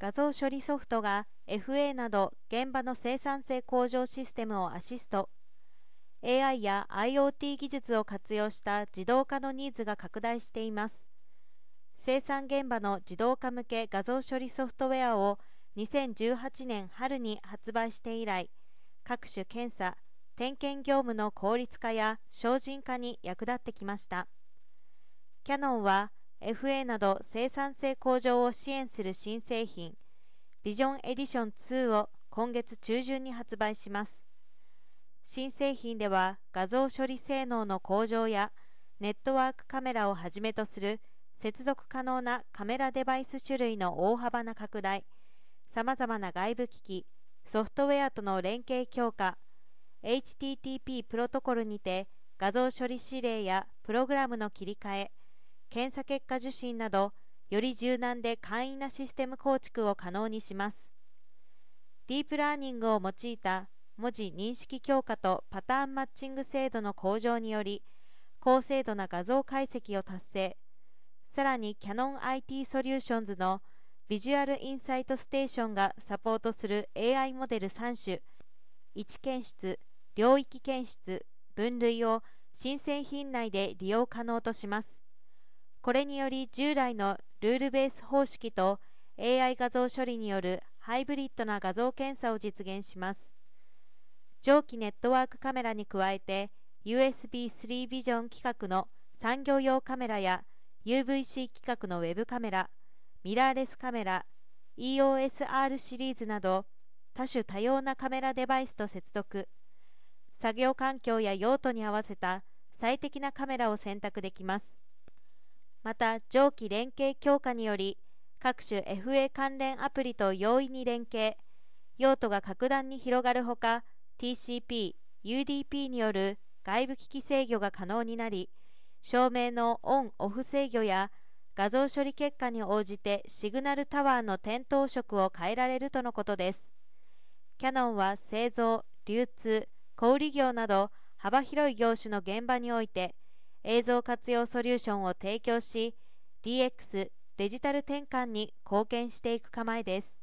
画像処理ソフトが FA など現場の生産性向上システムをアシスト。AI や IoT 技術を活用した自動化のニーズが拡大しています。生産現場の自動化向け画像処理ソフトウェアを2018年春に発売して以来各種検査点検業務の効率化や精進化に役立ってきました。キヤノンは FA など生産性向上を支援する新製品ビジョンエディション2を今月中旬に発売します。新製品では画像処理性能の向上やネットワークカメラをはじめとする接続可能なカメラデバイス種類の大幅な拡大さまざまな外部機器ソフトウェアとの連携強化 HTTP プロトコルにて画像処理指令やプログラムの切り替え検査結果受信などより柔軟で簡易なシステム構築を可能にします。ディープラーニングを用いた文字認識強化とパターンマッチング精度の向上により高精度な画像解析を達成。さらにキャノン IT ソリューションズのビジュアルインサイトステーションがサポートする AI モデル3種位置検出領域検出分類を新製品内で利用可能とします。これにより従来のルールベース方式と AI 画像処理によるハイブリッドな画像検査を実現します。上記ネットワークカメラに加えて USB3 ビジョン規格の産業用カメラや UVC 規格のウェブカメラミラーレスカメラ EOSR シリーズなど多種多様なカメラデバイスと接続。作業環境や用途に合わせた最適なカメラを選択できます。また上記連携強化により各種 FA 関連アプリと容易に連携。用途が格段に広がるほか TCP、UDP による外部機器制御が可能になり照明のオン・オフ制御や画像処理結果に応じてシグナルタワーの点灯色を変えられるとのことです。キヤノンは製造、流通、小売業など幅広い業種の現場において映像活用ソリューションを提供し DX デジタル転換に貢献していく構えです。